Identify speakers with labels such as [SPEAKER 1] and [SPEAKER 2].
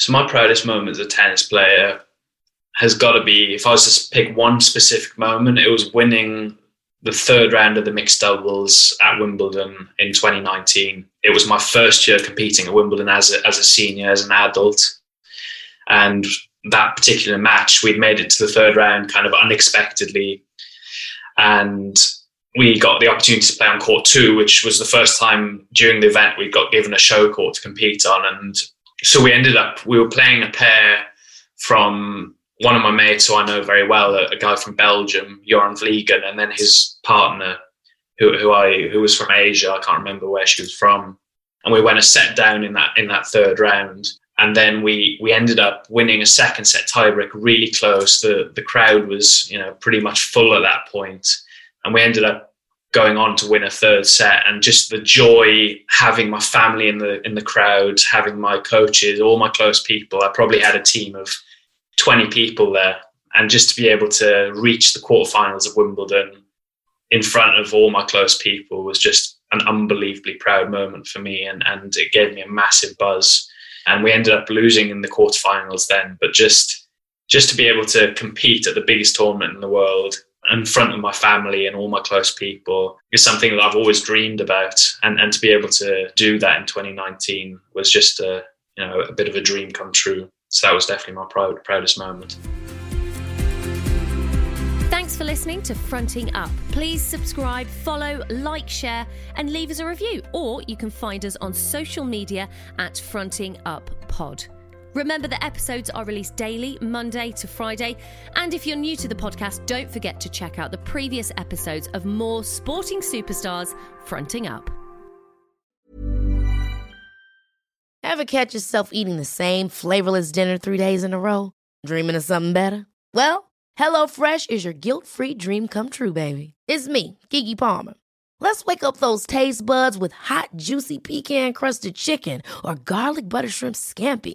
[SPEAKER 1] So my proudest moment as a tennis player has got to be if I was to pick one specific moment, it was winning the third round of the mixed doubles at Wimbledon in 2019. It was my first year competing at Wimbledon as a, as a senior, as an adult, and that particular match, we'd made it to the third round kind of unexpectedly, and we got the opportunity to play on court two, which was the first time during the event we got given a show court to compete on, and so we ended up we were playing a pair from one of my mates who I know very well, a, a guy from Belgium, Joran Vliegen, and then his partner, who, who I who was from Asia. I can't remember where she was from. And we went a set down in that in that third round, and then we we ended up winning a second set tiebreak, really close. The the crowd was you know pretty much full at that point, and we ended up going on to win a third set and just the joy having my family in the in the crowd having my coaches all my close people. I probably had a team of 20 people there and just to be able to reach the quarterfinals of wimbledon in front of all my close people was just an unbelievably proud moment for me and, and it gave me a massive buzz. And we ended up losing in the quarterfinals then but just just to be able to compete at the biggest tournament in the world in front of my family and all my close people is something that I've always dreamed about. And, and to be able to do that in 2019 was just a, you know, a bit of a dream come true. So that was definitely my proud, proudest moment.
[SPEAKER 2] Thanks for listening to Fronting Up. Please subscribe, follow, like, share, and leave us a review. Or you can find us on social media at Fronting Up Pod. Remember that episodes are released daily, Monday to Friday. And if you're new to the podcast, don't forget to check out the previous episodes of more sporting superstars fronting up.
[SPEAKER 3] Ever catch yourself eating the same flavorless dinner three days in a row? Dreaming of something better? Well, HelloFresh is your guilt free dream come true, baby. It's me, Gigi Palmer. Let's wake up those taste buds with hot, juicy pecan crusted chicken or garlic butter shrimp scampi.